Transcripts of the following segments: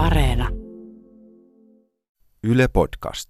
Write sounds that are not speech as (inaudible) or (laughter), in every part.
Areena. Yle Podcast.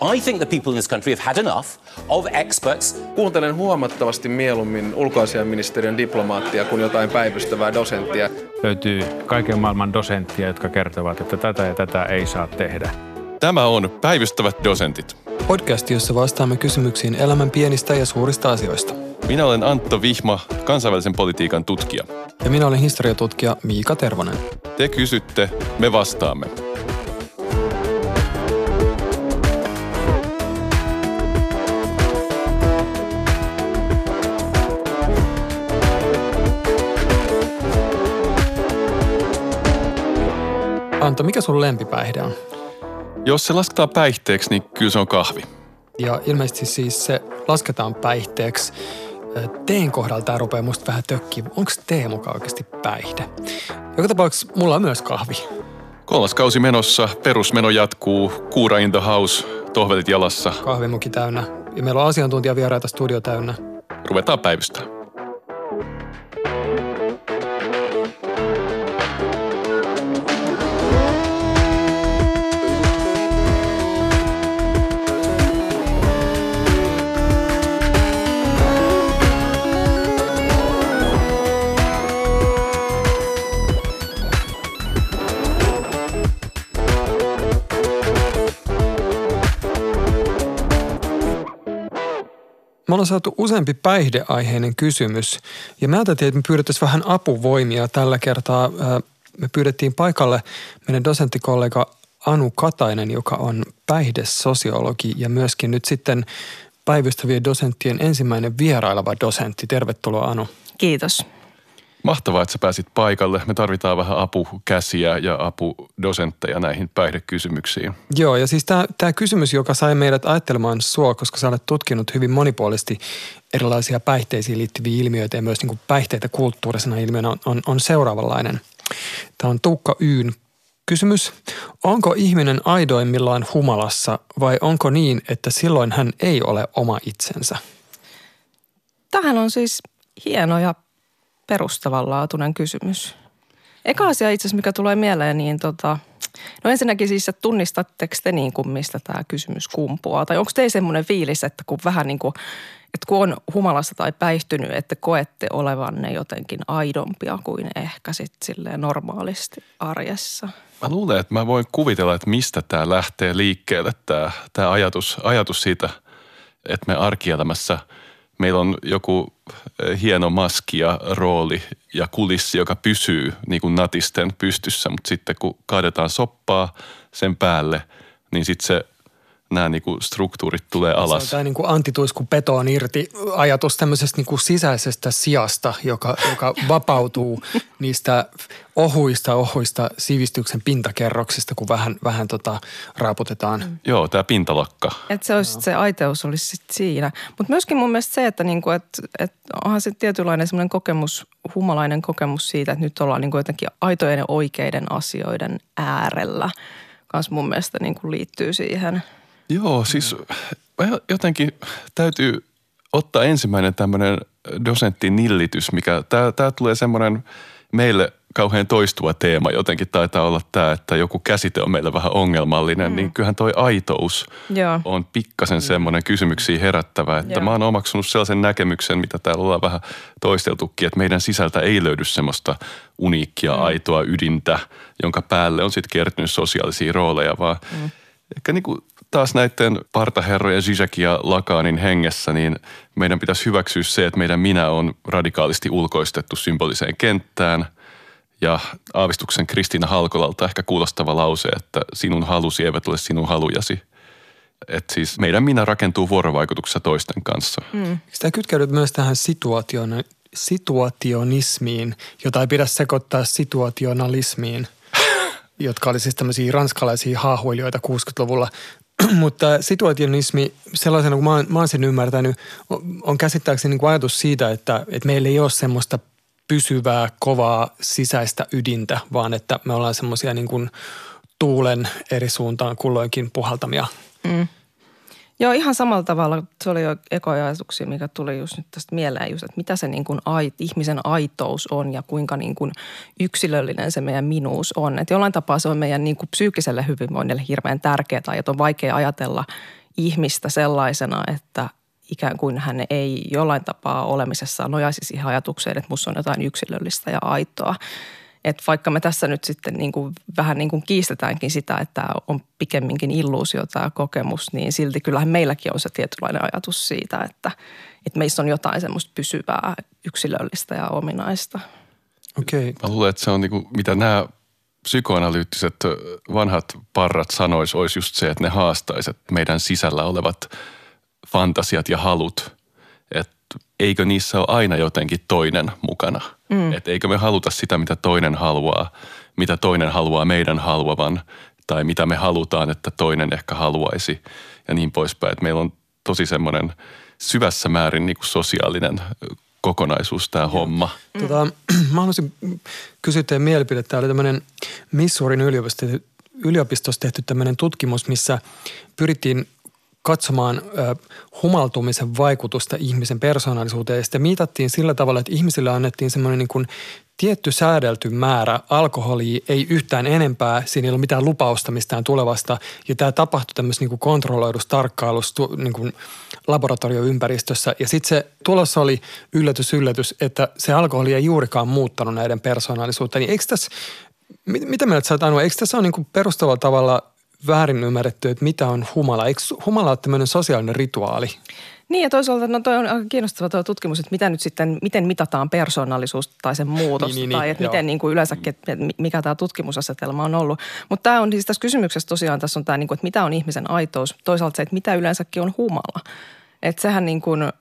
I think the people in this country have had enough of experts Kuuntelen huomattavasti mieluummin ulkoasiaministeriön diplomaattia kuin jotain päivystävää dosenttia. löytyy kaiken maailman dosenttia, jotka kertovat, että tätä ja tätä ei saa tehdä. Tämä on Päivystävät dosentit. Podcast, jossa vastaamme kysymyksiin elämän pienistä ja suurista asioista. Minä olen Antto Vihma, kansainvälisen politiikan tutkija. Ja minä olen historiatutkija Miika Tervonen. Te kysytte, me vastaamme. Anto, mikä sun lempipäihde on? Jos se lasketaan päihteeksi, niin kyllä se on kahvi. Ja ilmeisesti siis se lasketaan päihteeksi. Teen kohdalla tämä rupeaa musta vähän tökkiä. Onko tee mukaan oikeasti päihde? Joka tapauksessa mulla on myös kahvi. Kolmas kausi menossa, perusmeno jatkuu, kuura in the house, tohvelit jalassa. Kahvimuki täynnä. Ja meillä on asiantuntijavieraita studio täynnä. Ruvetaan päivystää. Ollaan saatu useampi päihdeaiheinen kysymys ja mä ajattelin, että me pyydettäisiin vähän apuvoimia tällä kertaa. Me pyydettiin paikalle meidän dosenttikollega Anu Katainen, joka on päihdesosiologi ja myöskin nyt sitten päivystävien dosenttien ensimmäinen vieraileva dosentti. Tervetuloa Anu. Kiitos. Mahtavaa, että sä pääsit paikalle. Me tarvitaan vähän apukäsiä ja apudosentteja näihin päihdekysymyksiin. Joo, ja siis tämä kysymys, joka sai meidät ajattelemaan sua, koska sä olet tutkinut hyvin monipuolisesti erilaisia päihteisiin liittyviä ilmiöitä ja myös niin kuin päihteitä kulttuurisena ilmiönä on, on, on seuraavanlainen. Tämä on Tuukka Yyn kysymys. Onko ihminen aidoimmillaan humalassa vai onko niin, että silloin hän ei ole oma itsensä? Tähän on siis hieno ja perustavanlaatuinen kysymys. Eka asia itse asiassa, mikä tulee mieleen, niin tota, no ensinnäkin siis, että tunnistatteko te niin kuin, mistä tämä kysymys kumpuaa? Tai onko teillä semmoinen fiilis, että kun vähän niin kuin, että kun on humalassa tai päihtynyt, että koette olevanne jotenkin aidompia kuin ehkä sitten normaalisti arjessa? Mä luulen, että mä voin kuvitella, että mistä tämä lähtee liikkeelle, tämä, tämä ajatus, ajatus siitä, että me arkielämässä meillä on joku eh, hieno maski ja rooli ja kulissi, joka pysyy niin kuin natisten pystyssä, mutta sitten kun kaadetaan soppaa sen päälle, niin sitten se, nämä niin kuin struktuurit tulee Se on alas. tämä niin kuin antituisku petoon irti ajatus tämmöisestä niin kuin sisäisestä sijasta, joka, joka vapautuu niistä ohuista, ohuista sivistyksen pintakerroksista, kun vähän, vähän tota, raaputetaan. Joo, tämä pintalakka. Että se, olisi, se aiteus olisi sit siinä. Mutta myöskin mun mielestä se, että niinku, et, et onhan se tietynlainen semmoinen kokemus, humalainen kokemus siitä, että nyt ollaan niinku jotenkin aitojen ja oikeiden asioiden äärellä. Kans mun mielestä niinku liittyy siihen. Joo, siis jotenkin täytyy ottaa ensimmäinen tämmöinen dosentin nillitys, mikä, tää, tää tulee semmoinen meille kauhean toistuva teema jotenkin taitaa olla tämä, että joku käsite on meillä vähän ongelmallinen, mm. niin kyllähän toi aitous Joo. on pikkasen semmoinen kysymyksiä herättävä, että Joo. mä oon omaksunut sellaisen näkemyksen, mitä täällä ollaan vähän toisteltukin, että meidän sisältä ei löydy semmoista uniikkia, mm. aitoa ydintä, jonka päälle on sitten kertynyt sosiaalisia rooleja, vaan mm. ehkä niin kuin taas näiden partaherrojen Zizek ja Lakanin hengessä, niin meidän pitäisi hyväksyä se, että meidän minä on radikaalisti ulkoistettu symboliseen kenttään – ja aavistuksen Kristiina Halkolalta ehkä kuulostava lause, että sinun halusi eivät ole sinun halujasi. Että siis meidän minä rakentuu vuorovaikutuksessa toisten kanssa. Mm. Sitä kytkeydyt myös tähän situation, situationismiin, jota ei pidä sekoittaa situationalismiin, (laughs) jotka oli siis tämmöisiä ranskalaisia haahuilijoita 60-luvulla. (clears throat) Mutta situationismi, sellaisena kuin mä oon, mä oon sen ymmärtänyt, on- käsittääkseni niin ajatus siitä, että, että meillä ei ole semmoista pysyvää, kovaa sisäistä ydintä, vaan että me ollaan semmoisia niin tuulen eri suuntaan kulloinkin puhaltamia Joo, ihan samalla tavalla. Se oli jo ekoja ajatuksia, mikä tuli just nyt tästä mieleen, just, että mitä se niin kuin ait, ihmisen aitous on ja kuinka niin kuin yksilöllinen se meidän minuus on. Että jollain tapaa se on meidän niin kuin psyykkiselle hyvinvoinnille hirveän tärkeää ja on vaikea ajatella ihmistä sellaisena, että ikään kuin hän ei jollain tapaa olemisessaan nojaisi siihen ajatukseen, että musta on jotain yksilöllistä ja aitoa. Et vaikka me tässä nyt sitten niin kuin, vähän niin kuin kiistetäänkin sitä, että on pikemminkin illuusio tämä kokemus, niin silti kyllähän meilläkin on se tietynlainen ajatus siitä, että, että meissä on jotain semmoista pysyvää, yksilöllistä ja ominaista. Okei. Okay. Mä luulen, että se on niinku, mitä nämä psykoanalyyttiset vanhat parrat sanois, olisi just se, että ne haastaisivat meidän sisällä olevat fantasiat ja halut. Että eikö niissä ole aina jotenkin toinen mukana. Mm. Että eikö me haluta sitä, mitä toinen haluaa, mitä toinen haluaa meidän haluavan tai mitä me halutaan, että toinen ehkä haluaisi ja niin poispäin. Että meillä on tosi semmoinen syvässä määrin niin kuin sosiaalinen kokonaisuus tämä homma. Tota, (clears throat) mä haluaisin kysyä teidän mielipide. Tämä oli tämmöinen Missourin yliopistossa, yliopistossa tehty tämmöinen tutkimus, missä pyrittiin katsomaan ö, humaltumisen vaikutusta ihmisen persoonallisuuteen. Ja sitten mitattiin sillä tavalla, että ihmisille annettiin semmoinen niin kuin tietty säädelty määrä alkoholia, ei yhtään enempää, siinä ei ollut mitään lupausta mistään tulevasta. Ja tämä tapahtui tämmöisessä niin kontrolloidussa tarkkailussa niin kuin laboratorioympäristössä. Ja sitten se tulos oli yllätys, yllätys, että se alkoholi ei juurikaan muuttanut näiden persoonallisuutta. Niin eikö tässä, mit, mitä mieltä sä oot eikö tässä ole niin kuin perustavalla tavalla väärin ymmärretty, että mitä on humala? Eikö humala ole tämmöinen sosiaalinen rituaali? Niin ja toisaalta no toi on aika kiinnostava tuo tutkimus, että mitä nyt sitten, miten mitataan persoonallisuus tai sen muutos niin, niin, niin, tai että miten niin kuin yleensäkin, että mikä tämä tutkimusasetelma on ollut. Mutta tämä on siis tässä kysymyksessä tosiaan, tässä on tämä, niin kuin, että mitä on ihmisen aitous, toisaalta se, että mitä yleensäkin on humala. Että sehän niin kuin,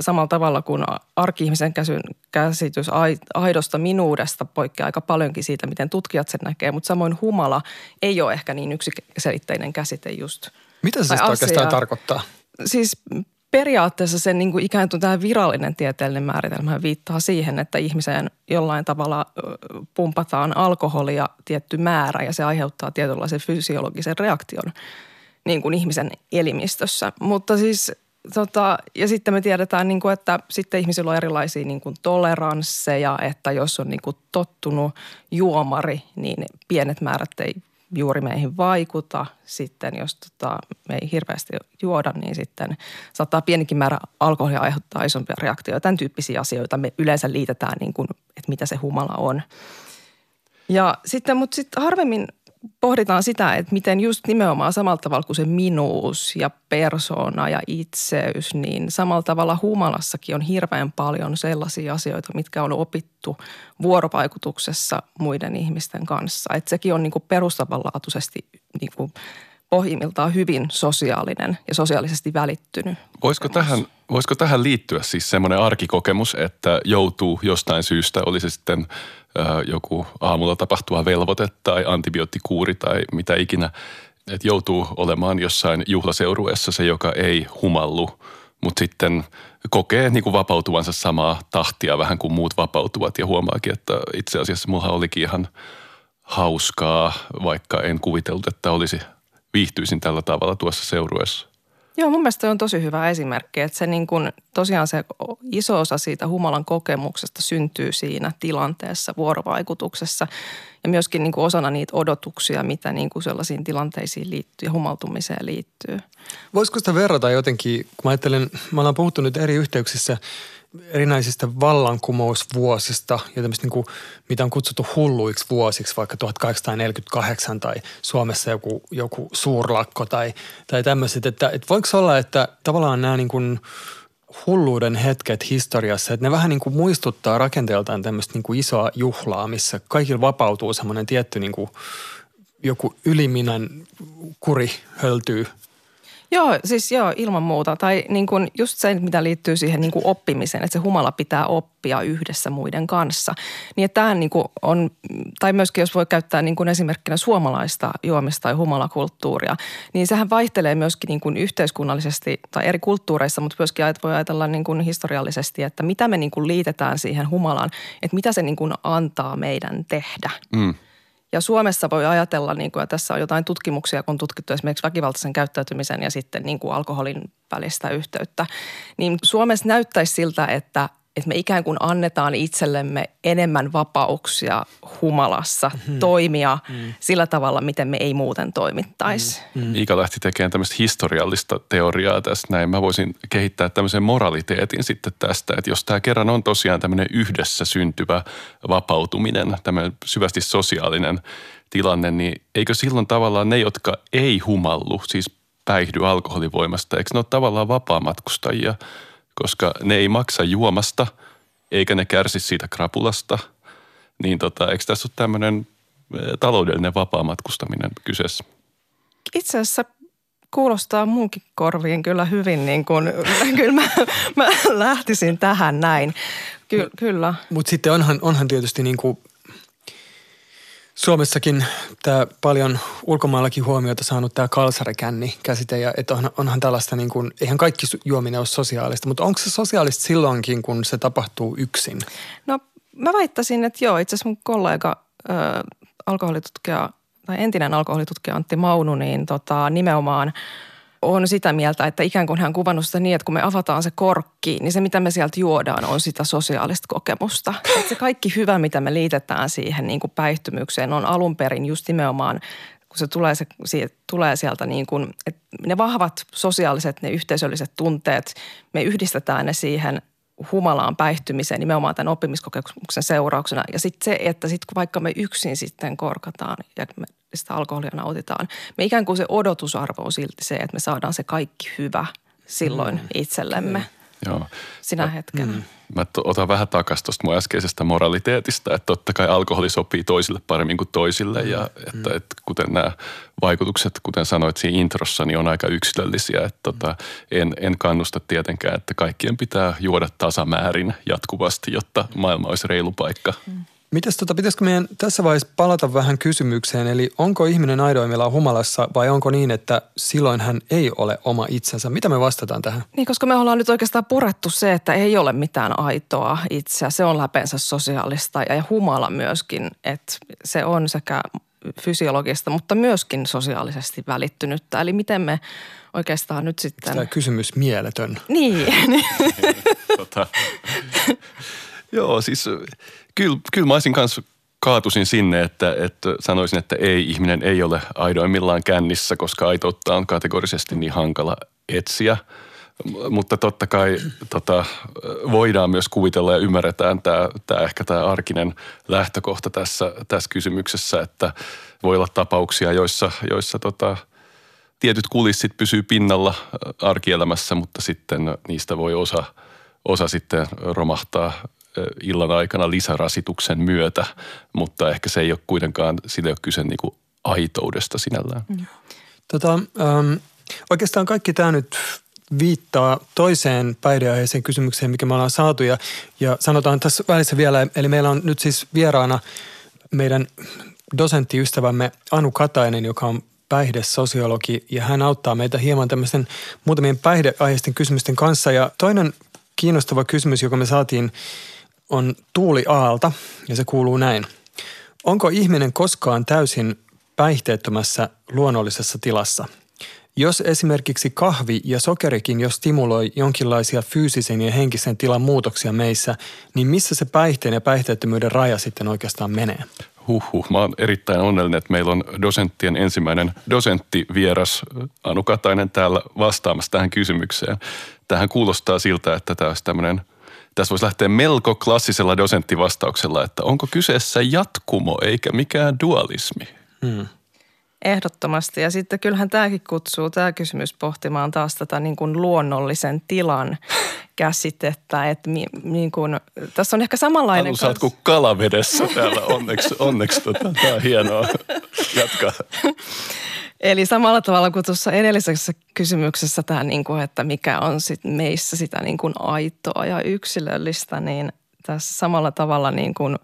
samalla tavalla kuin arki-ihmisen käsitys aidosta minuudesta poikkeaa aika paljonkin siitä, miten tutkijat sen näkee, mutta samoin humala ei ole ehkä niin yksiselitteinen käsite just. Mitä se siis oikeastaan tarkoittaa? Siis periaatteessa sen niin kuin ikään kuin tämä virallinen tieteellinen määritelmä viittaa siihen, että ihmiseen jollain tavalla pumpataan alkoholia tietty määrä ja se aiheuttaa tietynlaisen fysiologisen reaktion niin kuin ihmisen elimistössä. Mutta siis tota, ja sitten me tiedetään, niin kuin, että sitten ihmisillä on erilaisia niin kuin toleransseja, että jos on niin kuin tottunut juomari, niin pienet määrät ei juuri meihin vaikuta. Sitten jos tota, me ei hirveästi juoda, niin sitten saattaa pienikin määrä alkoholia aiheuttaa isompia reaktioita. Tämän tyyppisiä asioita me yleensä liitetään, niin kuin, että mitä se humala on. Ja sitten, mutta sitten harvemmin pohditaan sitä, että miten just nimenomaan samalla tavalla kuin se minuus ja persona ja itseys, niin samalla tavalla humalassakin on hirveän paljon sellaisia asioita, mitkä on opittu vuorovaikutuksessa muiden ihmisten kanssa. Että sekin on niin perustavanlaatuisesti niin pohjimmiltaan hyvin sosiaalinen ja sosiaalisesti välittynyt. Voisiko tähän, voisiko tähän liittyä siis semmoinen arkikokemus, että joutuu jostain syystä, oli se sitten joku aamulla tapahtuva velvoite tai antibioottikuuri tai mitä ikinä, että joutuu olemaan jossain juhlaseurueessa se, joka ei humallu, mutta sitten kokee niin kuin vapautuvansa samaa tahtia vähän kuin muut vapautuvat ja huomaakin, että itse asiassa mulla olikin ihan hauskaa, vaikka en kuvitellut, että olisi viihtyisin tällä tavalla tuossa seurueessa. Joo, mun mielestä on tosi hyvä esimerkki, että se niin kuin, tosiaan se iso osa siitä humalan kokemuksesta syntyy siinä tilanteessa, vuorovaikutuksessa ja myöskin niin kuin osana niitä odotuksia, mitä niin kuin sellaisiin tilanteisiin liittyy ja humaltumiseen liittyy. Voisiko sitä verrata jotenkin, kun mä ajattelen, mä ollaan puhuttu nyt eri yhteyksissä erinäisistä vallankumousvuosista ja tämmöistä niin kuin, mitä on kutsuttu hulluiksi vuosiksi, vaikka 1848 tai Suomessa joku, joku suurlakko tai, tai tämmöiset, että, että voiko olla, että tavallaan nämä niin kuin hulluuden hetket historiassa, että ne vähän niin kuin muistuttaa rakenteeltaan tämmöistä niin kuin isoa juhlaa, missä kaikilla vapautuu semmoinen tietty niin kuin joku yliminän kuri höltyy Joo, siis joo, ilman muuta. Tai niin kuin just se, mitä liittyy siihen niin kuin oppimiseen, että se humala pitää oppia yhdessä muiden kanssa. Niin että tämähän niin kuin on, tai myöskin jos voi käyttää niin kuin esimerkkinä suomalaista juomista tai humalakulttuuria, niin sehän vaihtelee myöskin niin kuin yhteiskunnallisesti tai eri kulttuureissa, mutta myöskin voi ajatella niin kuin historiallisesti, että mitä me niin kuin liitetään siihen humalaan, että mitä se niin kuin antaa meidän tehdä. Mm. Ja Suomessa voi ajatella, niin kuin, ja tässä on jotain tutkimuksia, kun on tutkittu esimerkiksi väkivaltaisen käyttäytymisen ja sitten niin kuin alkoholin välistä yhteyttä, niin Suomessa näyttäisi siltä, että että me ikään kuin annetaan itsellemme enemmän vapauksia humalassa mm-hmm. toimia mm-hmm. sillä tavalla, miten me ei muuten toimittaisi. Mm-hmm. Iika lähti tekemään tämmöistä historiallista teoriaa tästä näin. Mä voisin kehittää tämmöisen moraliteetin sitten tästä, että jos tämä kerran on tosiaan tämmöinen yhdessä syntyvä vapautuminen, tämmöinen syvästi sosiaalinen tilanne, niin eikö silloin tavallaan ne, jotka ei humallu, siis päihdy alkoholivoimasta, eikö ne ole tavallaan vapaamatkustajia – koska ne ei maksa juomasta, eikä ne kärsi siitä krapulasta. Niin tota, eikö tässä ole tämmöinen taloudellinen vapaamatkustaminen kyseessä? Itse asiassa kuulostaa munkin korviin kyllä hyvin, niin kuin, (laughs) kyllä mä, mä lähtisin tähän näin. Ky, kyllä. Mutta sitten onhan, onhan tietysti niin kuin Suomessakin tämä paljon ulkomaillakin huomiota saanut tämä kalsarikänni käsite ja että onhan, onhan tällaista niin kuin, eihän kaikki juominen ole sosiaalista, mutta onko se sosiaalista silloinkin, kun se tapahtuu yksin? No mä väittäisin, että joo, itse asiassa mun kollega ö, alkoholitutkija tai entinen alkoholitutkija Antti Maunu, niin tota, nimenomaan – on sitä mieltä, että ikään kuin hän kuvannut sitä niin, että kun me avataan se korkki, niin se mitä me sieltä juodaan on sitä sosiaalista kokemusta. Että se kaikki hyvä, mitä me liitetään siihen niin kuin päihtymykseen on alun perin just nimenomaan kun se tulee, se, siitä, tulee sieltä niin kuin, että ne vahvat sosiaaliset, ne yhteisölliset tunteet, me yhdistetään ne siihen humalaan päihtymiseen nimenomaan tämän oppimiskokemuksen seurauksena. Ja sitten se, että sit vaikka me yksin sitten korkataan ja me sitä alkoholia nautitaan, me ikään kuin se odotusarvo on silti se, että me saadaan se kaikki hyvä silloin mm. itsellemme. Okay. Joo. Sinä hetkenä. Mm. Mä otan vähän takaisin tuosta mun äskeisestä moraliteetista, että totta kai alkoholi sopii toisille paremmin kuin toisille ja mm. että, mm. että kuten nämä vaikutukset, kuten sanoit siinä introssa, niin on aika yksilöllisiä. Että tota, en, en kannusta tietenkään, että kaikkien pitää juoda tasamäärin jatkuvasti, jotta maailma olisi reilu paikka. Mm. Mites tota, pitäisikö meidän tässä vaiheessa palata vähän kysymykseen, eli onko ihminen aidoimmillaan humalassa vai onko niin, että silloin hän ei ole oma itsensä? Mitä me vastataan tähän? Niin, koska me ollaan nyt oikeastaan purettu se, että ei ole mitään aitoa itseä. Se on läpensä sosiaalista ja humala myöskin, että se on sekä fysiologista, mutta myöskin sosiaalisesti välittynyttä. Eli miten me oikeastaan nyt sitten... Tämä kysymys mieletön. Niin. (laughs) tota, (laughs) joo, siis kyllä, kyllä mä olisin kanssa kaatusin sinne, että, että sanoisin, että ei, ihminen ei ole aidoimmillaan kännissä, koska aitoutta on kategorisesti niin hankala etsiä. Mutta totta kai tota, voidaan myös kuvitella ja ymmärretään tämä, tämä ehkä tämä arkinen lähtökohta tässä, tässä kysymyksessä, että voi olla tapauksia, joissa, joissa tota, tietyt kulissit pysyy pinnalla arkielämässä, mutta sitten niistä voi osa, osa sitten romahtaa illan aikana lisärasituksen myötä, mutta ehkä se ei ole kuitenkaan, sillä ei ole kyse niin kuin aitoudesta sinällään. Mm. Tota, ähm, oikeastaan kaikki tämä nyt viittaa toiseen päihdeaiheeseen kysymykseen, mikä me ollaan saatu ja, ja sanotaan tässä välissä vielä, eli meillä on nyt siis vieraana meidän dosenttiystävämme Anu Katainen, joka on päihdesosiologi ja hän auttaa meitä hieman tämmöisten muutamien päihdeaiheisten kysymysten kanssa ja toinen kiinnostava kysymys, joka me saatiin on Tuuli Aalta ja se kuuluu näin. Onko ihminen koskaan täysin päihteettömässä luonnollisessa tilassa? Jos esimerkiksi kahvi ja sokerikin jo stimuloi jonkinlaisia fyysisen ja henkisen tilan muutoksia meissä, niin missä se päihteen ja päihteettömyyden raja sitten oikeastaan menee? Huhhuh, mä oon erittäin onnellinen, että meillä on dosenttien ensimmäinen dosenttivieras Anu Katainen täällä vastaamassa tähän kysymykseen. Tähän kuulostaa siltä, että tämä olisi tämmöinen – tässä voisi lähteä melko klassisella dosenttivastauksella, että onko kyseessä jatkumo eikä mikään dualismi. Hmm. Ehdottomasti. Ja sitten kyllähän tämäkin kutsuu, tämä kysymys pohtimaan taas tätä niin kuin luonnollisen tilan (laughs) käsitettä. Että mi, niin kuin, tässä on ehkä samanlainen... Anu, sä oot kuin kalavedessä täällä. Onneksi, onneksi tota, tämä on hienoa. Jatka. (laughs) Eli samalla tavalla kuin tuossa edellisessä kysymyksessä tämä, niin kuin, että mikä on sit meissä sitä niin kuin aitoa ja yksilöllistä, niin tässä samalla tavalla niin kuin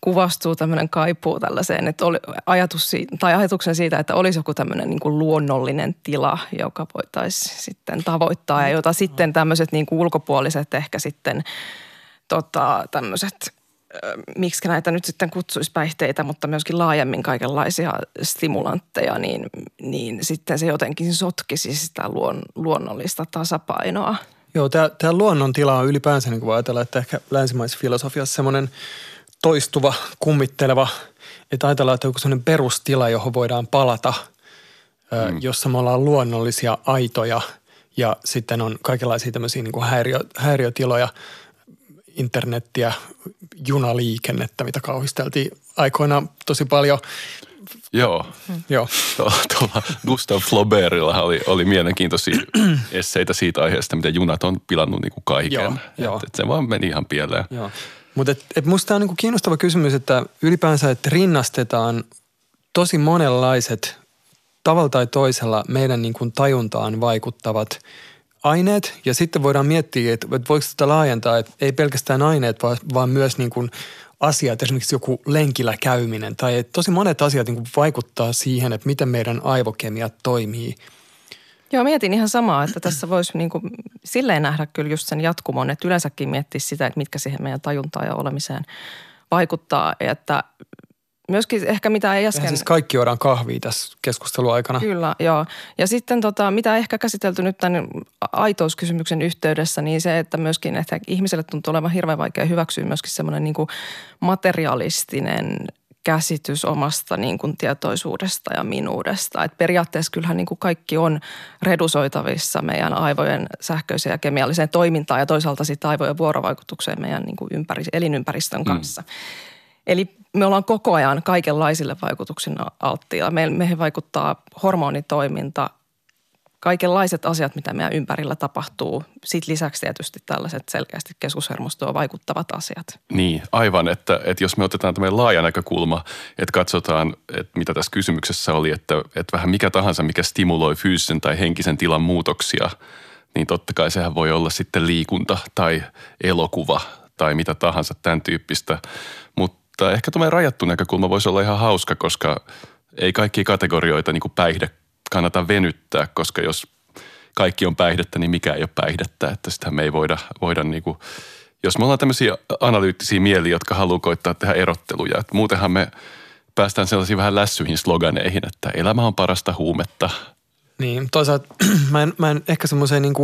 kuvastuu tämmöinen kaipuu tällaiseen, että oli ajatus tai ajatuksen siitä, että olisi joku tämmöinen niin kuin luonnollinen tila, joka voitaisiin sitten tavoittaa ja jota sitten tämmöiset niin kuin ulkopuoliset ehkä sitten tota, tämmöiset miksi näitä nyt sitten kutsuisi päihteitä, mutta myöskin laajemmin kaikenlaisia stimulantteja, niin, niin sitten se jotenkin sotkisi sitä luon, luonnollista tasapainoa. Joo, tämä, luonnontila on ylipäänsä, niin kuin ajatellaan, että ehkä länsimaisessa filosofiassa semmoinen toistuva, kummitteleva, että ajatellaan, että joku semmoinen perustila, johon voidaan palata, mm. jossa me ollaan luonnollisia aitoja ja sitten on kaikenlaisia tämmöisiä niin kuin häiriö, häiriötiloja, internettiä, junaliikennettä, mitä kauhisteltiin aikoinaan tosi paljon. Joo. Joo. Tuolla Gustav Flaubertilla oli, oli mielenkiintoisia (clears throat) esseitä siitä aiheesta, miten junat on pilannut niin kuin kaiken. Joo, joo. Et, et se vaan meni ihan pieleen. Joo. Mutta et, et musta on niinku kiinnostava kysymys, että ylipäänsä, että rinnastetaan tosi monenlaiset tavalla tai toisella meidän niinku tajuntaan vaikuttavat aineet. Ja sitten voidaan miettiä, että, voiko sitä laajentaa, että ei pelkästään aineet, vaan, vaan myös niinku asiat, esimerkiksi joku lenkillä käyminen. Tai että tosi monet asiat niinku vaikuttaa siihen, että miten meidän aivokemiat toimii. Joo, mietin ihan samaa, että tässä voisi niin kuin silleen nähdä kyllä just sen jatkumon, että yleensäkin miettiä sitä, että mitkä siihen meidän tajuntaan ja olemiseen vaikuttaa. Että myöskin ehkä mitä ei äsken... Ja siis kaikki juodaan kahvia tässä keskustelun aikana. Kyllä, joo. Ja sitten tota, mitä ehkä käsitelty nyt tämän aitouskysymyksen yhteydessä, niin se, että myöskin että ihmiselle tuntuu olevan hirveän vaikea hyväksyä myöskin semmoinen niin materialistinen käsitys omasta niin kuin tietoisuudesta ja minuudesta. Et periaatteessa kyllähän niin kuin kaikki on redusoitavissa meidän aivojen sähköiseen ja kemialliseen toimintaan ja toisaalta sitten aivojen vuorovaikutukseen meidän niin kuin ympäri, elinympäristön mm. kanssa. Mm. Eli me ollaan koko ajan kaikenlaisille vaikutuksille alttiilla. meihin vaikuttaa hormonitoiminta, kaikenlaiset asiat, mitä meidän ympärillä tapahtuu. Sitten lisäksi tietysti tällaiset selkeästi keskushermostoon vaikuttavat asiat. Niin, aivan, että, että jos me otetaan tämmöinen laaja näkökulma, että katsotaan, että mitä tässä kysymyksessä oli, että, että vähän mikä tahansa, mikä stimuloi fyysisen tai henkisen tilan muutoksia, niin totta kai sehän voi olla sitten liikunta tai elokuva tai mitä tahansa tämän tyyppistä. Mutta ehkä tämmöinen rajattu näkökulma voisi olla ihan hauska, koska ei kaikki kategorioita niin kuin päihde kannata venyttää, koska jos kaikki on päihdettä, niin mikä ei ole päihdettä. Että sitä me ei voida, voida niin kuin, jos me ollaan tämmöisiä analyyttisiä mieliä, jotka haluaa koittaa tehdä erotteluja. Että muutenhan me päästään sellaisiin vähän lässyihin sloganeihin, että elämä on parasta huumetta. Niin, toisaalta (clears throat) mä en, mä en ehkä semmoiseen niin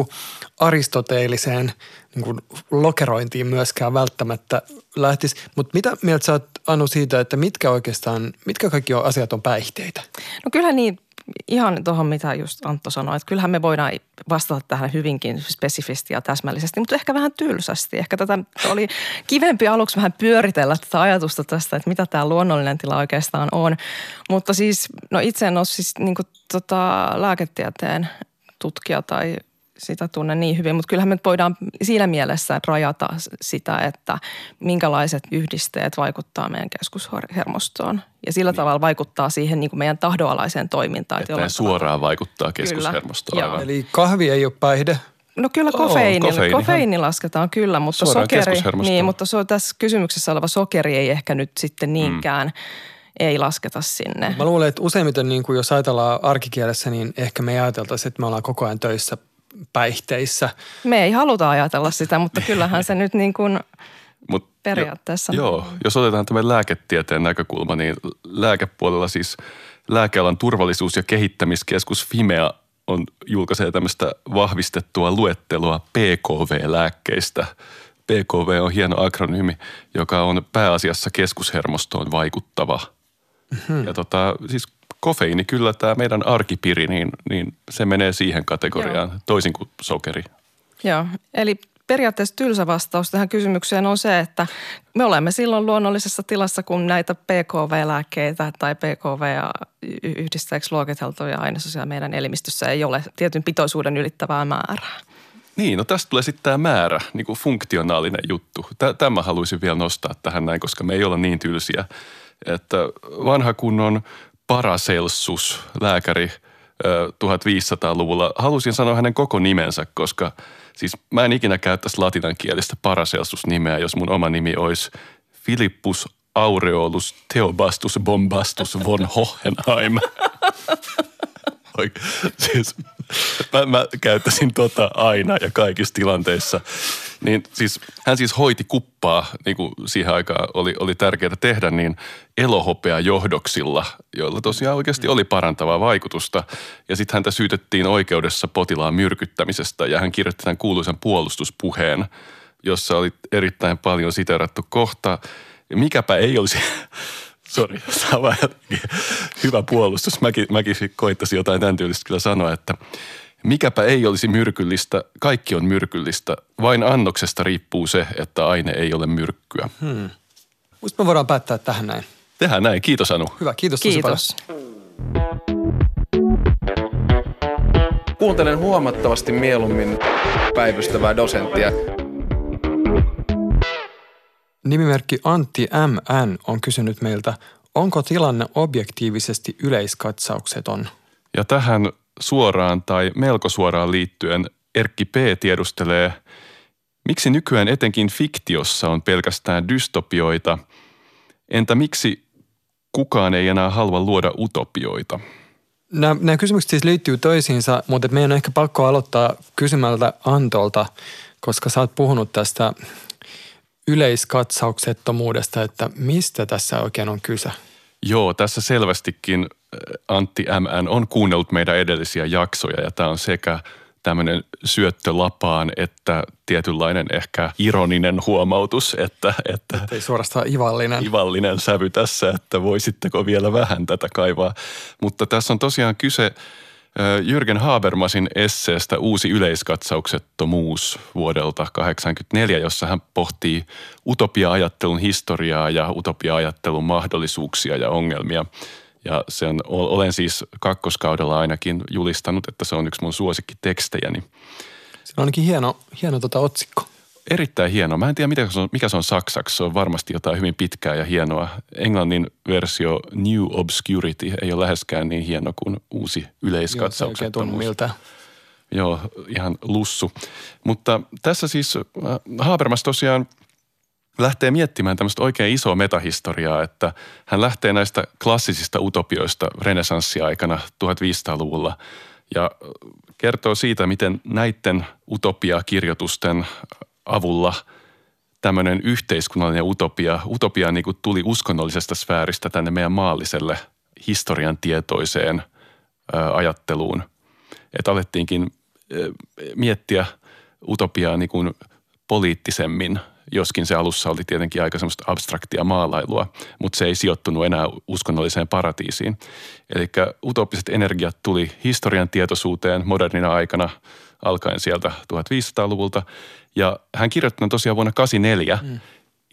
aristoteeliseen niin kuin lokerointiin myöskään välttämättä lähtisi. Mutta mitä mieltä sä oot, Anu, siitä, että mitkä oikeastaan, mitkä kaikki on, asiat on päihteitä? No kyllä niin ihan tuohon, mitä just Antto sanoi, että kyllähän me voidaan vastata tähän hyvinkin spesifisti ja täsmällisesti, mutta ehkä vähän tylsästi. Ehkä tätä oli kivempi aluksi vähän pyöritellä tätä ajatusta tästä, että mitä tämä luonnollinen tila oikeastaan on. Mutta siis, no itse en ole siis niin kuin, tota, lääketieteen tutkija tai sitä tunne niin hyvin, mutta kyllähän me voidaan siinä mielessä rajata sitä, että minkälaiset yhdisteet vaikuttaa meidän keskushermostoon. Ja sillä niin. tavalla vaikuttaa siihen niin kuin meidän tahdoalaiseen toimintaan. Että ne suoraan tavalla. vaikuttaa keskushermostoon. Eli kahvi ei ole päihde? No kyllä kofeiini, oh, kofeiini, kofeiini lasketaan kyllä, mutta Suoraan sokeri, niin, mutta so, tässä kysymyksessä oleva sokeri ei ehkä nyt sitten niinkään mm. ei lasketa sinne. Mä luulen, että useimmiten niin kuin jos ajatellaan arkikielessä, niin ehkä me ajateltaisiin, että me ollaan koko ajan töissä päihteissä. Me ei haluta ajatella sitä, mutta kyllähän se nyt niin kuin (laughs) Mut, periaatteessa. Jo, joo, jos otetaan tämä lääketieteen näkökulma, niin lääkepuolella siis lääkealan turvallisuus- ja kehittämiskeskus Fimea on julkaisee tämmöistä vahvistettua luettelua PKV-lääkkeistä. PKV on hieno akronyymi, joka on pääasiassa keskushermostoon vaikuttava. Mm-hmm. Ja tota, siis kofeiini kyllä tämä meidän arkipiri, niin, niin se menee siihen kategoriaan, Joo. toisin kuin sokeri. Joo, eli periaatteessa tylsä vastaus tähän kysymykseen on se, että me olemme silloin luonnollisessa tilassa, kun näitä PKV-lääkkeitä tai PKV-yhdisteeksi luokiteltuja ainesosia meidän elimistössä ei ole tietyn pitoisuuden ylittävää määrää. Niin, no tästä tulee sitten tämä määrä, niin kuin funktionaalinen juttu. Tämä haluaisin vielä nostaa tähän näin, koska me ei olla niin tylsiä. Että vanha kunnon Paracelsus, lääkäri 1500-luvulla. Halusin sanoa hänen koko nimensä, koska siis mä en ikinä käyttäisi latinankielistä Paracelsus-nimeä, jos mun oma nimi olisi Philippus Aureolus Theobastus Bombastus von Hohenheim. (laughs) siis, mä, mä käyttäisin tota aina ja kaikissa tilanteissa. Niin siis, hän siis hoiti kuppaa, niin kuin siihen aikaan oli, oli tärkeää tehdä, niin elohopea johdoksilla, joilla tosiaan oikeasti oli parantavaa vaikutusta. Ja sitten häntä syytettiin oikeudessa potilaan myrkyttämisestä ja hän kirjoitti tämän kuuluisan puolustuspuheen, jossa oli erittäin paljon siterattu kohta. Mikäpä ei olisi Sori, (laughs) tämä on hyvä puolustus. Mäkin, mäkin koittaisin jotain tämän tyylistä kyllä sanoa, että mikäpä ei olisi myrkyllistä, kaikki on myrkyllistä. Vain annoksesta riippuu se, että aine ei ole myrkkyä. Hmm. Musta me voidaan päättää tähän näin. Tehdään näin. Kiitos Anu. Hyvä, kiitos Kiitos. Kuuntelen huomattavasti mieluummin päivystävää dosenttia. Nimimerkki Antti MN on kysynyt meiltä, onko tilanne objektiivisesti yleiskatsaukseton? Ja tähän suoraan tai melko suoraan liittyen Erkki P. tiedustelee, miksi nykyään etenkin fiktiossa on pelkästään dystopioita, entä miksi kukaan ei enää halua luoda utopioita? Nämä, nämä kysymykset siis liittyy toisiinsa, mutta meidän on ehkä pakko aloittaa kysymältä Antolta, koska sä oot puhunut tästä yleiskatsauksettomuudesta, että mistä tässä oikein on kyse? Joo, tässä selvästikin äh, Antti MN on kuunnellut meidän edellisiä jaksoja ja tämä on sekä tämmöinen syöttö lapaan, että tietynlainen ehkä ironinen huomautus, että, että ei suorastaan ivallinen. ivallinen sävy tässä, että voisitteko vielä vähän tätä kaivaa. Mutta tässä on tosiaan kyse Jürgen Habermasin esseestä Uusi yleiskatsauksettomuus vuodelta 1984, jossa hän pohtii utopia-ajattelun historiaa ja utopia-ajattelun mahdollisuuksia ja ongelmia. Ja sen olen siis kakkoskaudella ainakin julistanut, että se on yksi mun suosikkitekstejäni. Se on ainakin hieno, hieno tota otsikko. Erittäin hieno. Mä en tiedä, mikä se on, mikä se on saksaksi. Se on varmasti jotain hyvin pitkää ja hienoa. Englannin versio New Obscurity ei ole läheskään niin hieno kuin uusi yleiskatsauksettomuus. Joo, miltä. Joo, ihan lussu. Mutta tässä siis äh, Habermas tosiaan lähtee miettimään tämmöistä oikein isoa metahistoriaa, että hän lähtee näistä klassisista utopioista renesanssiaikana 1500-luvulla ja kertoo siitä, miten näiden utopiakirjoitusten avulla tämmöinen yhteiskunnallinen utopia, utopia niin kuin tuli uskonnollisesta sfääristä tänne meidän maalliselle historian tietoiseen ajatteluun. Että alettiinkin miettiä utopiaa niin kuin poliittisemmin, joskin se alussa oli tietenkin aika semmoista abstraktia maalailua, mutta se ei sijoittunut enää uskonnolliseen paratiisiin. Eli utopiset energiat tuli historian tietoisuuteen modernina aikana alkaen sieltä 1500-luvulta ja hän kirjoitti tosiaan vuonna 84. Mm.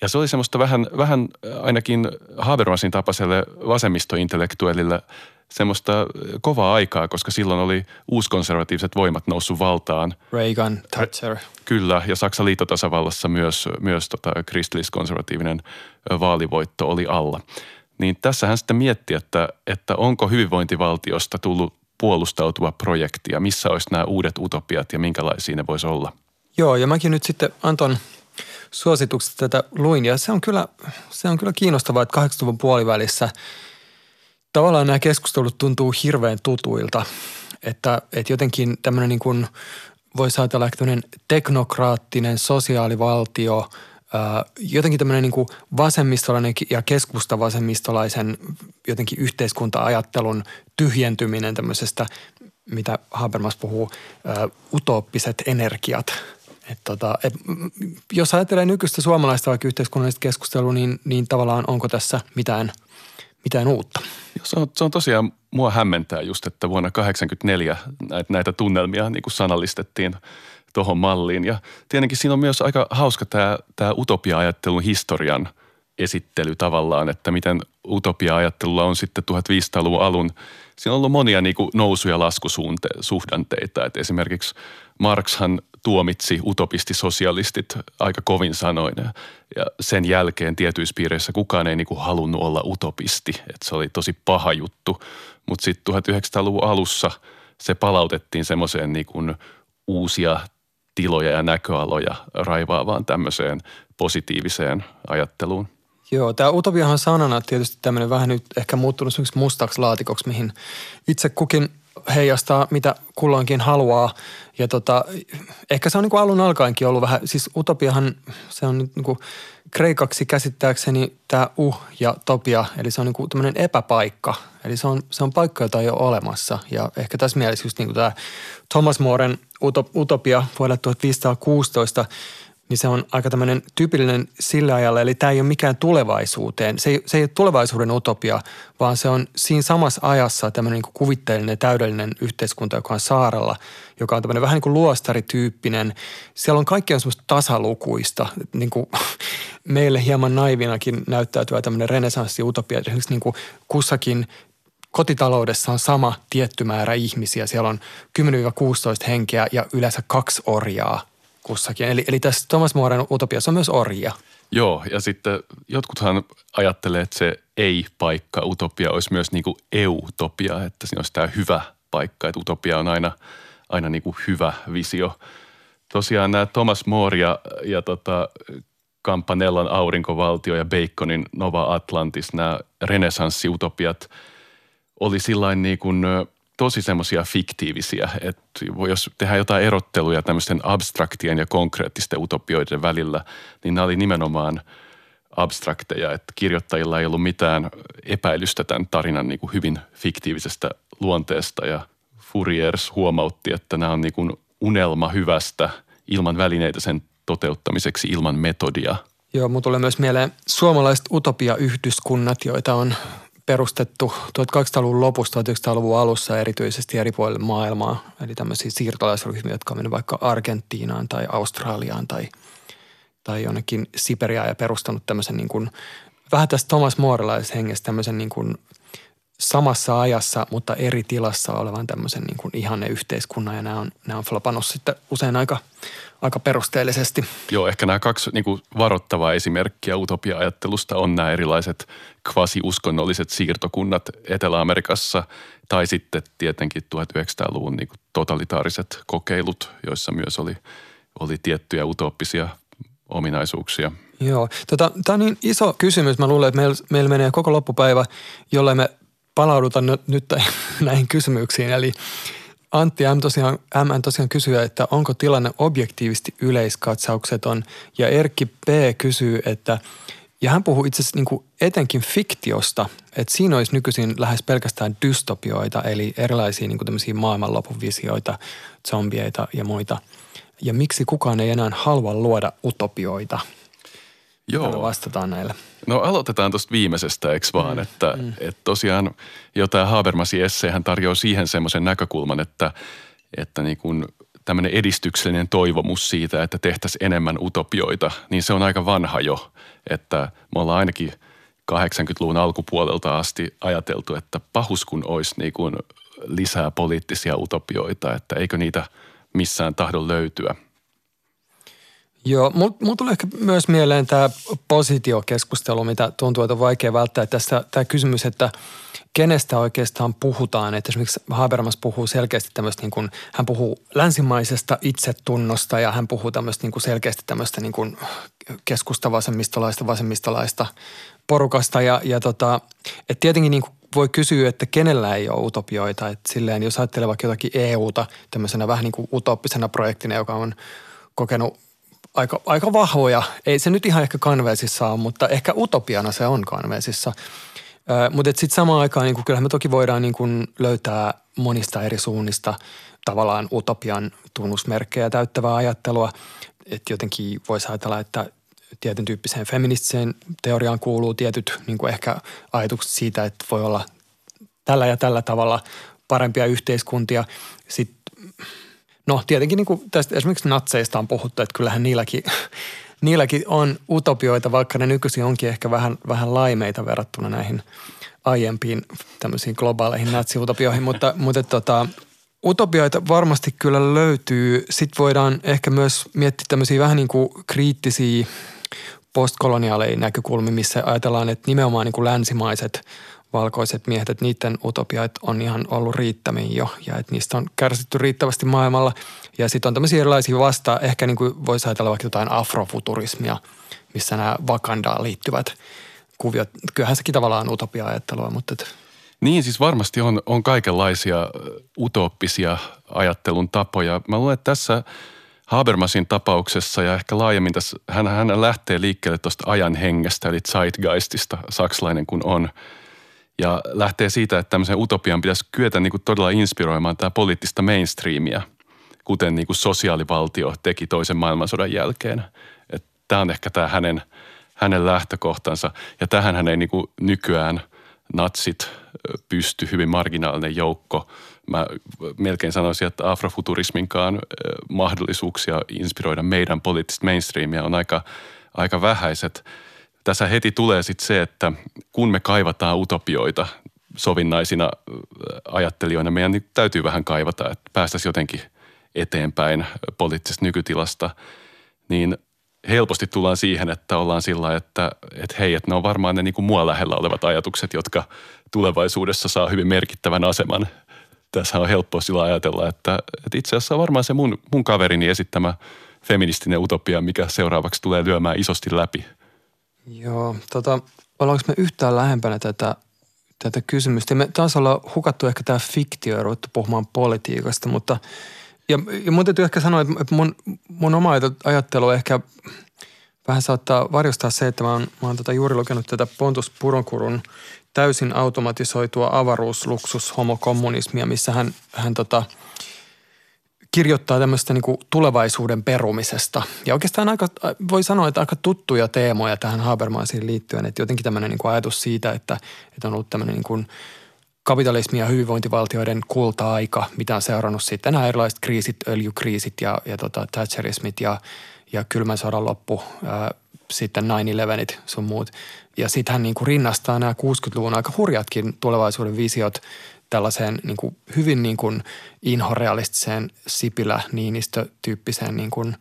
Ja se oli semmoista vähän, vähän ainakin Habermasin tapaiselle vasemmistointellektuellille semmoista kovaa aikaa, koska silloin oli uuskonservatiiviset voimat noussut valtaan. Reagan, Thatcher. Kyllä, ja Saksan liittotasavallassa myös, myös tota kristilliskonservatiivinen vaalivoitto oli alla. Niin tässä hän sitten mietti, että, että onko hyvinvointivaltiosta tullut puolustautua projekti ja missä olisi nämä uudet utopiat ja minkälaisia ne voisi olla – Joo, ja mäkin nyt sitten Anton suositukset tätä luin, ja se on kyllä, se on kyllä kiinnostavaa, että 80-luvun puolivälissä tavallaan nämä keskustelut tuntuu hirveän tutuilta, että, että jotenkin tämmöinen niin kuin, voisi ajatella että teknokraattinen sosiaalivaltio, jotenkin tämmöinen niin kuin vasemmistolainen ja keskustavasemmistolaisen jotenkin yhteiskunta-ajattelun tyhjentyminen tämmöisestä, mitä Habermas puhuu, utooppiset energiat – et tota, et, jos ajattelee nykyistä suomalaista vaikka yhteiskunnallista keskustelua, niin, niin tavallaan onko tässä mitään, mitään uutta? Se on, se on tosiaan, mua hämmentää just, että vuonna 1984 näitä, näitä tunnelmia niin kuin sanallistettiin tuohon malliin. Ja tietenkin siinä on myös aika hauska tämä utopia-ajattelun historian esittely tavallaan, että miten utopia-ajattelulla on sitten 1500-luvun alun. Siinä on ollut monia niin kuin nousu- ja laskusuhdanteita. Että esimerkiksi Marxhan tuomitsi utopistisosialistit aika kovin sanoin. Ja sen jälkeen tietyissä piireissä kukaan ei niinku halunnut olla utopisti. että se oli tosi paha juttu. Mutta sitten 1900-luvun alussa se palautettiin semmoiseen niinku uusia tiloja ja näköaloja raivaavaan tämmöiseen positiiviseen ajatteluun. Joo, tämä utopiahan sanana tietysti tämmöinen vähän nyt ehkä muuttunut mustaksi laatikoksi, mihin itse kukin heijastaa mitä kulloinkin haluaa. Ja tota, ehkä se on niin alun alkaenkin ollut vähän, siis utopiahan se on niin kuin kreikaksi käsittääkseni tämä uh ja topia, eli se on niin tämmöinen epäpaikka. Eli se on, se on paikka, jota ei ole olemassa. Ja ehkä tässä mielessä just niin tämä Thomas Moren utopia vuodelta 1516 – niin se on aika tämmöinen tyypillinen sillä ajalla. Eli tämä ei ole mikään tulevaisuuteen. Se ei, se ei ole tulevaisuuden utopia, vaan se on siinä samassa ajassa tämmöinen niin kuvitteellinen täydellinen yhteiskunta, joka on saarella, joka on tämmöinen vähän niin kuin luostarityyppinen. Siellä on kaikkea semmoista tasalukuista, niin kuin (laughs) meille hieman naivinakin näyttäytyvä tämmöinen renesanssiutopia. Esimerkiksi niin kuin kussakin kotitaloudessa on sama tietty määrä ihmisiä. Siellä on 10-16 henkeä ja yleensä kaksi orjaa – kussakin. Eli, eli tässä Thomas Moren utopiassa on myös orja. Joo, ja sitten jotkuthan ajattelee, että se ei-paikka utopia olisi myös niin kuin eutopia, että siinä olisi tämä hyvä paikka, että utopia on aina, aina niin kuin hyvä visio. Tosiaan nämä Thomas More ja, ja tota, Campanellan aurinkovaltio ja Baconin Nova Atlantis, nämä renessanssiutopiat oli sillain niin kuin – tosi semmoisia fiktiivisiä, että jos tehdään jotain erotteluja tämmöisten abstraktien ja konkreettisten utopioiden välillä, niin nämä oli nimenomaan abstrakteja, että kirjoittajilla ei ollut mitään epäilystä tämän tarinan niin kuin hyvin fiktiivisestä luonteesta ja Fouriers huomautti, että nämä on niin kuin unelma hyvästä ilman välineitä sen toteuttamiseksi ilman metodia. Joo, mun tulee myös mieleen suomalaiset utopia-yhdyskunnat, joita on perustettu 1800-luvun lopusta 1900-luvun alussa erityisesti eri puolille maailmaa. Eli tämmöisiä siirtolaisryhmiä, jotka on mennyt vaikka Argentiinaan tai Australiaan tai, tai jonnekin Siperiaan ja perustanut tämmöisen niin kuin, vähän tästä Thomas Morelaisesta hengestä tämmöisen niin kuin samassa ajassa, mutta eri tilassa olevan tämmöisen niin kuin ihanne yhteiskunnan ja nämä on, nämä on flopannut sitten usein aika, aika perusteellisesti. Joo, ehkä nämä kaksi niin kuin varoittavaa esimerkkiä utopia-ajattelusta on nämä erilaiset kvasi-uskonnolliset siirtokunnat Etelä-Amerikassa tai sitten tietenkin 1900-luvun niin kuin totalitaariset kokeilut, joissa myös oli, oli tiettyjä utooppisia ominaisuuksia. Joo, tota, tämä on niin iso kysymys. Mä luulen, että meillä, meillä menee koko loppupäivä, jolle me palauduta nyt, nyt (laughs) näihin kysymyksiin. Eli Antti M. Tosiaan, M. tosiaan kysyy, että onko tilanne objektiivisesti yleiskatsaukseton. Ja Erkki P. kysyy, että ja hän puhuu itse asiassa niin etenkin fiktiosta, että siinä olisi nykyisin lähes pelkästään dystopioita, eli erilaisia niin kuin maailmanlopun visioita, zombieita ja muita. Ja miksi kukaan ei enää halua luoda utopioita? Joo. vastataan näillä. No aloitetaan tuosta viimeisestä, eikö vaan? Mm, että mm. Et tosiaan jo tämä Habermasin esseehän tarjoaa siihen semmoisen näkökulman, että, että niin kun tämmöinen edistyksellinen toivomus siitä, että tehtäisiin enemmän utopioita, niin se on aika vanha jo. Että me ollaan ainakin 80-luvun alkupuolelta asti ajateltu, että pahus kun olisi niin kuin lisää poliittisia utopioita, että eikö niitä missään tahdo löytyä – Joo, mulla tulee ehkä myös mieleen tämä positiokeskustelu, mitä tuntuu, että on vaikea välttää. Tässä tämä kysymys, että kenestä oikeastaan puhutaan. Että esimerkiksi Habermas puhuu selkeästi tämmöistä, niin kuin, hän puhuu länsimaisesta itsetunnosta ja hän puhuu tämmöistä niin kuin selkeästi tämmöistä niin kuin keskusta vasemmistolaista, vasemmistolaista porukasta. Ja, ja tota, että tietenkin niin kuin voi kysyä, että kenellä ei ole utopioita. Että silleen, jos ajattelee vaikka jotakin EUta tämmöisenä vähän niin kuin utoppisena projektina, joka on kokenut aika, aika vahvoja. Ei se nyt ihan ehkä kanveesissa ole, mutta ehkä utopiana se on kanveesissa. mutta sitten samaan aikaan niin kyllähän me toki voidaan niin kuin löytää monista eri suunnista tavallaan utopian tunnusmerkkejä täyttävää ajattelua. Että jotenkin voisi ajatella, että tietyn tyyppiseen feministiseen teoriaan kuuluu tietyt niin ehkä ajatukset siitä, että voi olla tällä ja tällä tavalla parempia yhteiskuntia. Sitten No tietenkin niin kuin tästä esimerkiksi natseista on puhuttu, että kyllähän niilläkin, (laughs) niilläkin on utopioita, vaikka ne nykyisin onkin ehkä vähän, vähän laimeita verrattuna näihin aiempiin tämmöisiin globaaleihin natsiutopioihin, (laughs) mutta, mutta tota, utopioita varmasti kyllä löytyy. Sitten voidaan ehkä myös miettiä tämmöisiä vähän niin kuin kriittisiä postkoloniaaleja näkökulmia, missä ajatellaan, että nimenomaan niin kuin länsimaiset – valkoiset miehet, että niiden utopiat on ihan ollut riittämiin jo ja että niistä on kärsitty riittävästi maailmalla. Ja sitten on tämmöisiä erilaisia vasta, ehkä niin kuin voisi ajatella vaikka jotain afrofuturismia, missä nämä Wakandaan liittyvät kuviot. Kyllähän sekin tavallaan utopia-ajattelua, mutta et... Niin siis varmasti on, on kaikenlaisia utooppisia ajattelun tapoja. Mä luulen, että tässä Habermasin tapauksessa ja ehkä laajemmin tässä, hän, hän lähtee liikkeelle tuosta ajan hengestä, eli zeitgeistista, saksalainen kun on. Ja lähtee siitä, että tämmöisen utopian pitäisi kyetä niin kuin todella inspiroimaan tämä poliittista mainstreamia, kuten niin kuin sosiaalivaltio teki toisen maailmansodan jälkeen. Tämä on ehkä tämä hänen, hänen lähtökohtansa. Ja tähän hän ei niin kuin nykyään natsit pysty, hyvin marginaalinen joukko. Mä melkein sanoisin, että afrofuturisminkaan mahdollisuuksia inspiroida meidän poliittista mainstreamia on aika, aika vähäiset. Tässä heti tulee sitten se, että kun me kaivataan utopioita sovinnaisina ajattelijoina, meidän niin täytyy vähän kaivata, että päästäisiin jotenkin eteenpäin poliittisesta nykytilasta, niin helposti tullaan siihen, että ollaan sillä että, että hei, että ne on varmaan ne niin kuin mua lähellä olevat ajatukset, jotka tulevaisuudessa saa hyvin merkittävän aseman. Tässä on helppo sillä ajatella, että, että itse asiassa varmaan se mun, mun kaverini esittämä feministinen utopia, mikä seuraavaksi tulee lyömään isosti läpi. Joo, tota, ollaanko me yhtään lähempänä tätä, tätä kysymystä? Me taas ollaan hukattu ehkä tämä fiktio ja ruvettu puhumaan politiikasta, mutta ja, ja mun täytyy ehkä sanoa, että mun, mun oma ajattelu ehkä vähän saattaa varjostaa se, että mä oon, mä oon tota juuri lukenut tätä Pontus Puronkurun täysin automatisoitua avaruusluksus homokommunismia, missä hän, hän tota, kirjoittaa tämmöistä niin kuin tulevaisuuden perumisesta. Ja oikeastaan aika, voi sanoa, että aika tuttuja teemoja tähän Habermasiin liittyen, että jotenkin tämmöinen niin kuin ajatus siitä, että, että on ollut tämmöinen niin kuin kapitalismi ja hyvinvointivaltioiden kulta-aika, mitä on seurannut sitten nämä erilaiset kriisit, öljykriisit ja, ja tota, Thatcherismit ja, ja kylmän sodan loppu, ää, sitten 9-11 sun muut. Ja sitten hän niin kuin rinnastaa nämä 60-luvun aika hurjatkin tulevaisuuden visiot tällaiseen niin kuin hyvin niin kuin inhorealistiseen Sipilä-Niinistö-tyyppiseen niin kuin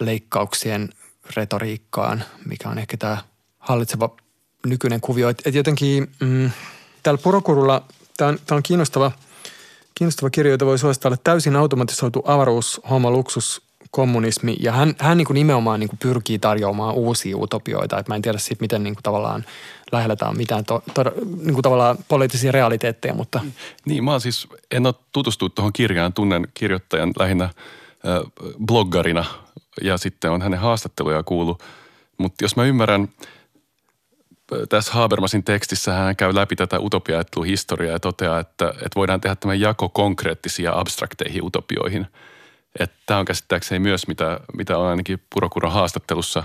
leikkauksien retoriikkaan, mikä on ehkä tämä hallitseva nykyinen kuvio. Et jotenkin mm, täällä Purokurulla, tämä on, tää on kiinnostava, kiinnostava kirja, jota voi suositella täysin automatisoitu avaruus, homo, luksus, kommunismi. Ja hän, hän niin kuin nimenomaan niin kuin pyrkii tarjoamaan uusia utopioita. Et mä en tiedä siitä, miten niin kuin tavallaan lähellä tämä on mitään to, to, niin kuin tavallaan poliittisia realiteetteja, mutta... Niin, mä siis, en ole tutustunut tuohon kirjaan, tunnen kirjoittajan lähinnä äh, bloggarina ja sitten on hänen haastatteluja kuullut. Mutta jos mä ymmärrän, tässä Habermasin tekstissä hän käy läpi tätä utopia historiaa ja toteaa, että, että voidaan tehdä tämä jako konkreettisiin ja abstrakteihin utopioihin. Tämä on käsittääkseni myös, mitä, mitä on ainakin Purokuron haastattelussa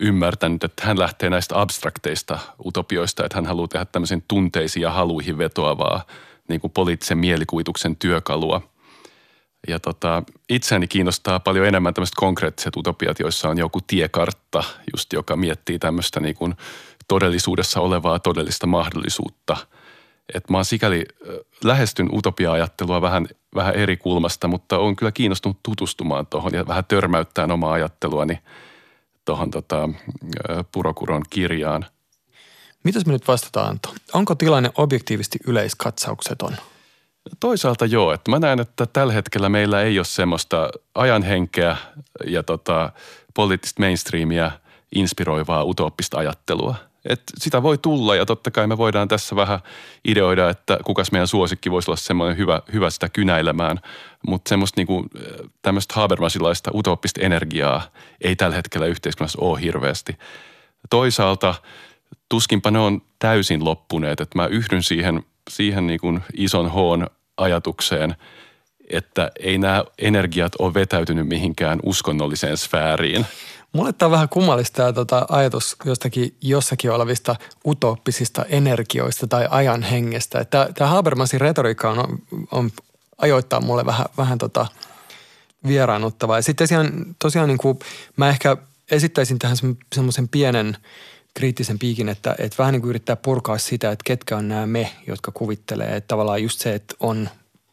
ymmärtänyt, että hän lähtee näistä abstrakteista utopioista, että hän haluaa tehdä tämmöisen tunteisiin ja haluihin vetoavaa niin kuin poliittisen mielikuvituksen työkalua. Ja tota, itseäni kiinnostaa paljon enemmän tämmöiset konkreettiset utopiat, joissa on joku tiekartta, just joka miettii tämmöistä niin kuin – todellisuudessa olevaa todellista mahdollisuutta. Et mä oon sikäli lähestyn utopia-ajattelua vähän, vähän eri kulmasta, mutta on kyllä kiinnostunut tutustumaan tuohon ja vähän törmäyttää omaa ajatteluani tuohon tota, Purokuron kirjaan. Mitäs me nyt vastataan Anto? Onko tilanne objektiivisesti yleiskatsaukseton? Toisaalta joo, että mä näen, että tällä hetkellä meillä ei ole semmoista ajanhenkeä ja tota, poliittista mainstreamia inspiroivaa utooppista ajattelua – et sitä voi tulla ja totta kai me voidaan tässä vähän ideoida, että kukas meidän suosikki voisi olla semmoinen hyvä, hyvä sitä kynäilemään. Mutta semmoista niinku, tämmöistä Habermasilaista utooppista energiaa ei tällä hetkellä yhteiskunnassa ole hirveästi. Toisaalta tuskinpa ne on täysin loppuneet, että mä yhdyn siihen, siihen niinku ison hoon ajatukseen, että ei nämä energiat ole vetäytynyt mihinkään uskonnolliseen sfääriin – Mulle tämä on vähän kummallista tämä tota, ajatus jostakin jossakin olevista utooppisista energioista tai ajan hengestä. Tämä, Habermasin retoriikka on, on ajoittaa mulle vähän, vähän tota vieraannuttavaa. Ja sitten tosiaan, tosiaan niin kuin mä ehkä esittäisin tähän semmoisen pienen kriittisen piikin, että, että vähän niin kuin yrittää purkaa sitä, että ketkä on nämä me, jotka kuvittelee. Että tavallaan just se, että on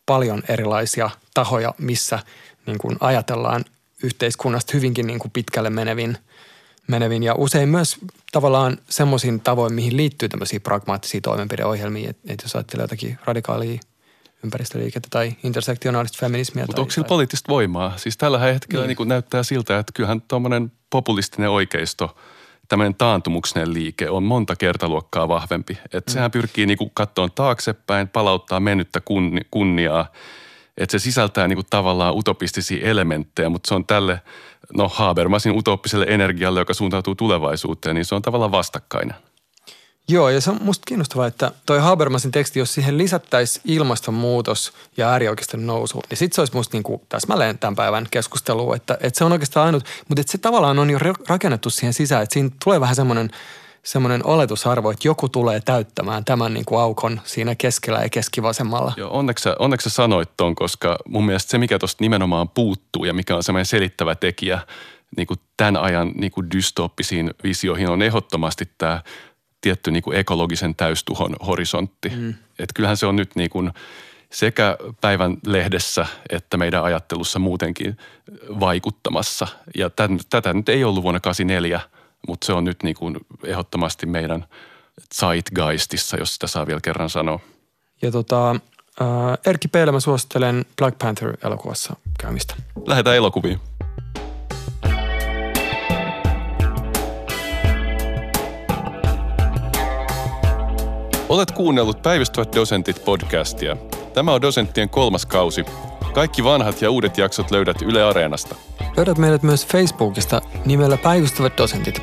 paljon erilaisia tahoja, missä niin kuin ajatellaan yhteiskunnasta hyvinkin niin kuin pitkälle menevin, menevin ja usein myös tavallaan semmoisiin tavoin, mihin liittyy tämmöisiä pragmaattisia toimenpideohjelmia, että, että jos ajattelee jotakin radikaalia ympäristöliikettä tai intersektionaalista feminismiä. Mutta onko sillä tai... poliittista voimaa? Siis tällä hetkellä niin. Niin näyttää siltä, että kyllähän tuommoinen populistinen oikeisto tämmöinen taantumuksinen liike on monta kertaluokkaa vahvempi. Että sehän pyrkii niinku kattoon taaksepäin, palauttaa mennyttä kunni, kunniaa. Että se sisältää niinku tavallaan utopistisia elementtejä, mutta se on tälle, no Habermasin utopiselle energialle, joka suuntautuu tulevaisuuteen, niin se on tavallaan vastakkainen. Joo, ja se on musta kiinnostavaa, että toi Habermasin teksti, jos siihen lisättäisiin ilmastonmuutos ja äärioikeiston nousu, niin sitten se olisi musta niinku täsmälleen tämän päivän keskustelu, että, että se on oikeastaan ainut, mutta se tavallaan on jo rakennettu siihen sisään, että siinä tulee vähän semmoinen semmoinen oletusarvo, että joku tulee täyttämään tämän niin kuin aukon siinä keskellä ja keskivasemmalla. Joo, onneksi, onneksi sä sanoit ton, koska mun mielestä se, mikä tuosta nimenomaan puuttuu ja mikä on semmoinen selittävä tekijä niin kuin tämän ajan niin kuin dystooppisiin visioihin on ehdottomasti tämä tietty niin kuin ekologisen täystuhon horisontti. Mm. Et kyllähän se on nyt niin kuin sekä päivän lehdessä että meidän ajattelussa muutenkin vaikuttamassa. Ja tämän, tätä nyt ei ollut vuonna 84, mutta se on nyt niin kuin ehdottomasti meidän zeitgeistissa, jos sitä saa vielä kerran sanoa. Ja tota, äh, Erkki Peilä mä suosittelen Black Panther-elokuvassa käymistä. Lähdetään elokuviin. Olet kuunnellut Päivystävät dosentit podcastia. Tämä on dosenttien kolmas kausi. Kaikki vanhat ja uudet jaksot löydät Yle Areenasta. Löydät meidät myös Facebookista nimellä Päivystävät dosentit.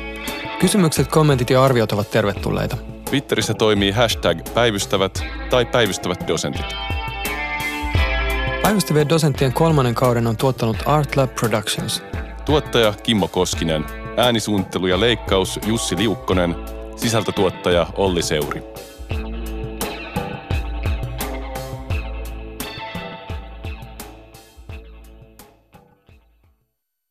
Kysymykset, kommentit ja arviot ovat tervetulleita. Twitterissä toimii hashtag päivystävät tai päivystävät dosentit. Päivystävien dosenttien kolmannen kauden on tuottanut Art Lab Productions. Tuottaja Kimmo Koskinen, äänisuunnittelu ja leikkaus Jussi Liukkonen, sisältötuottaja Olli Seuri.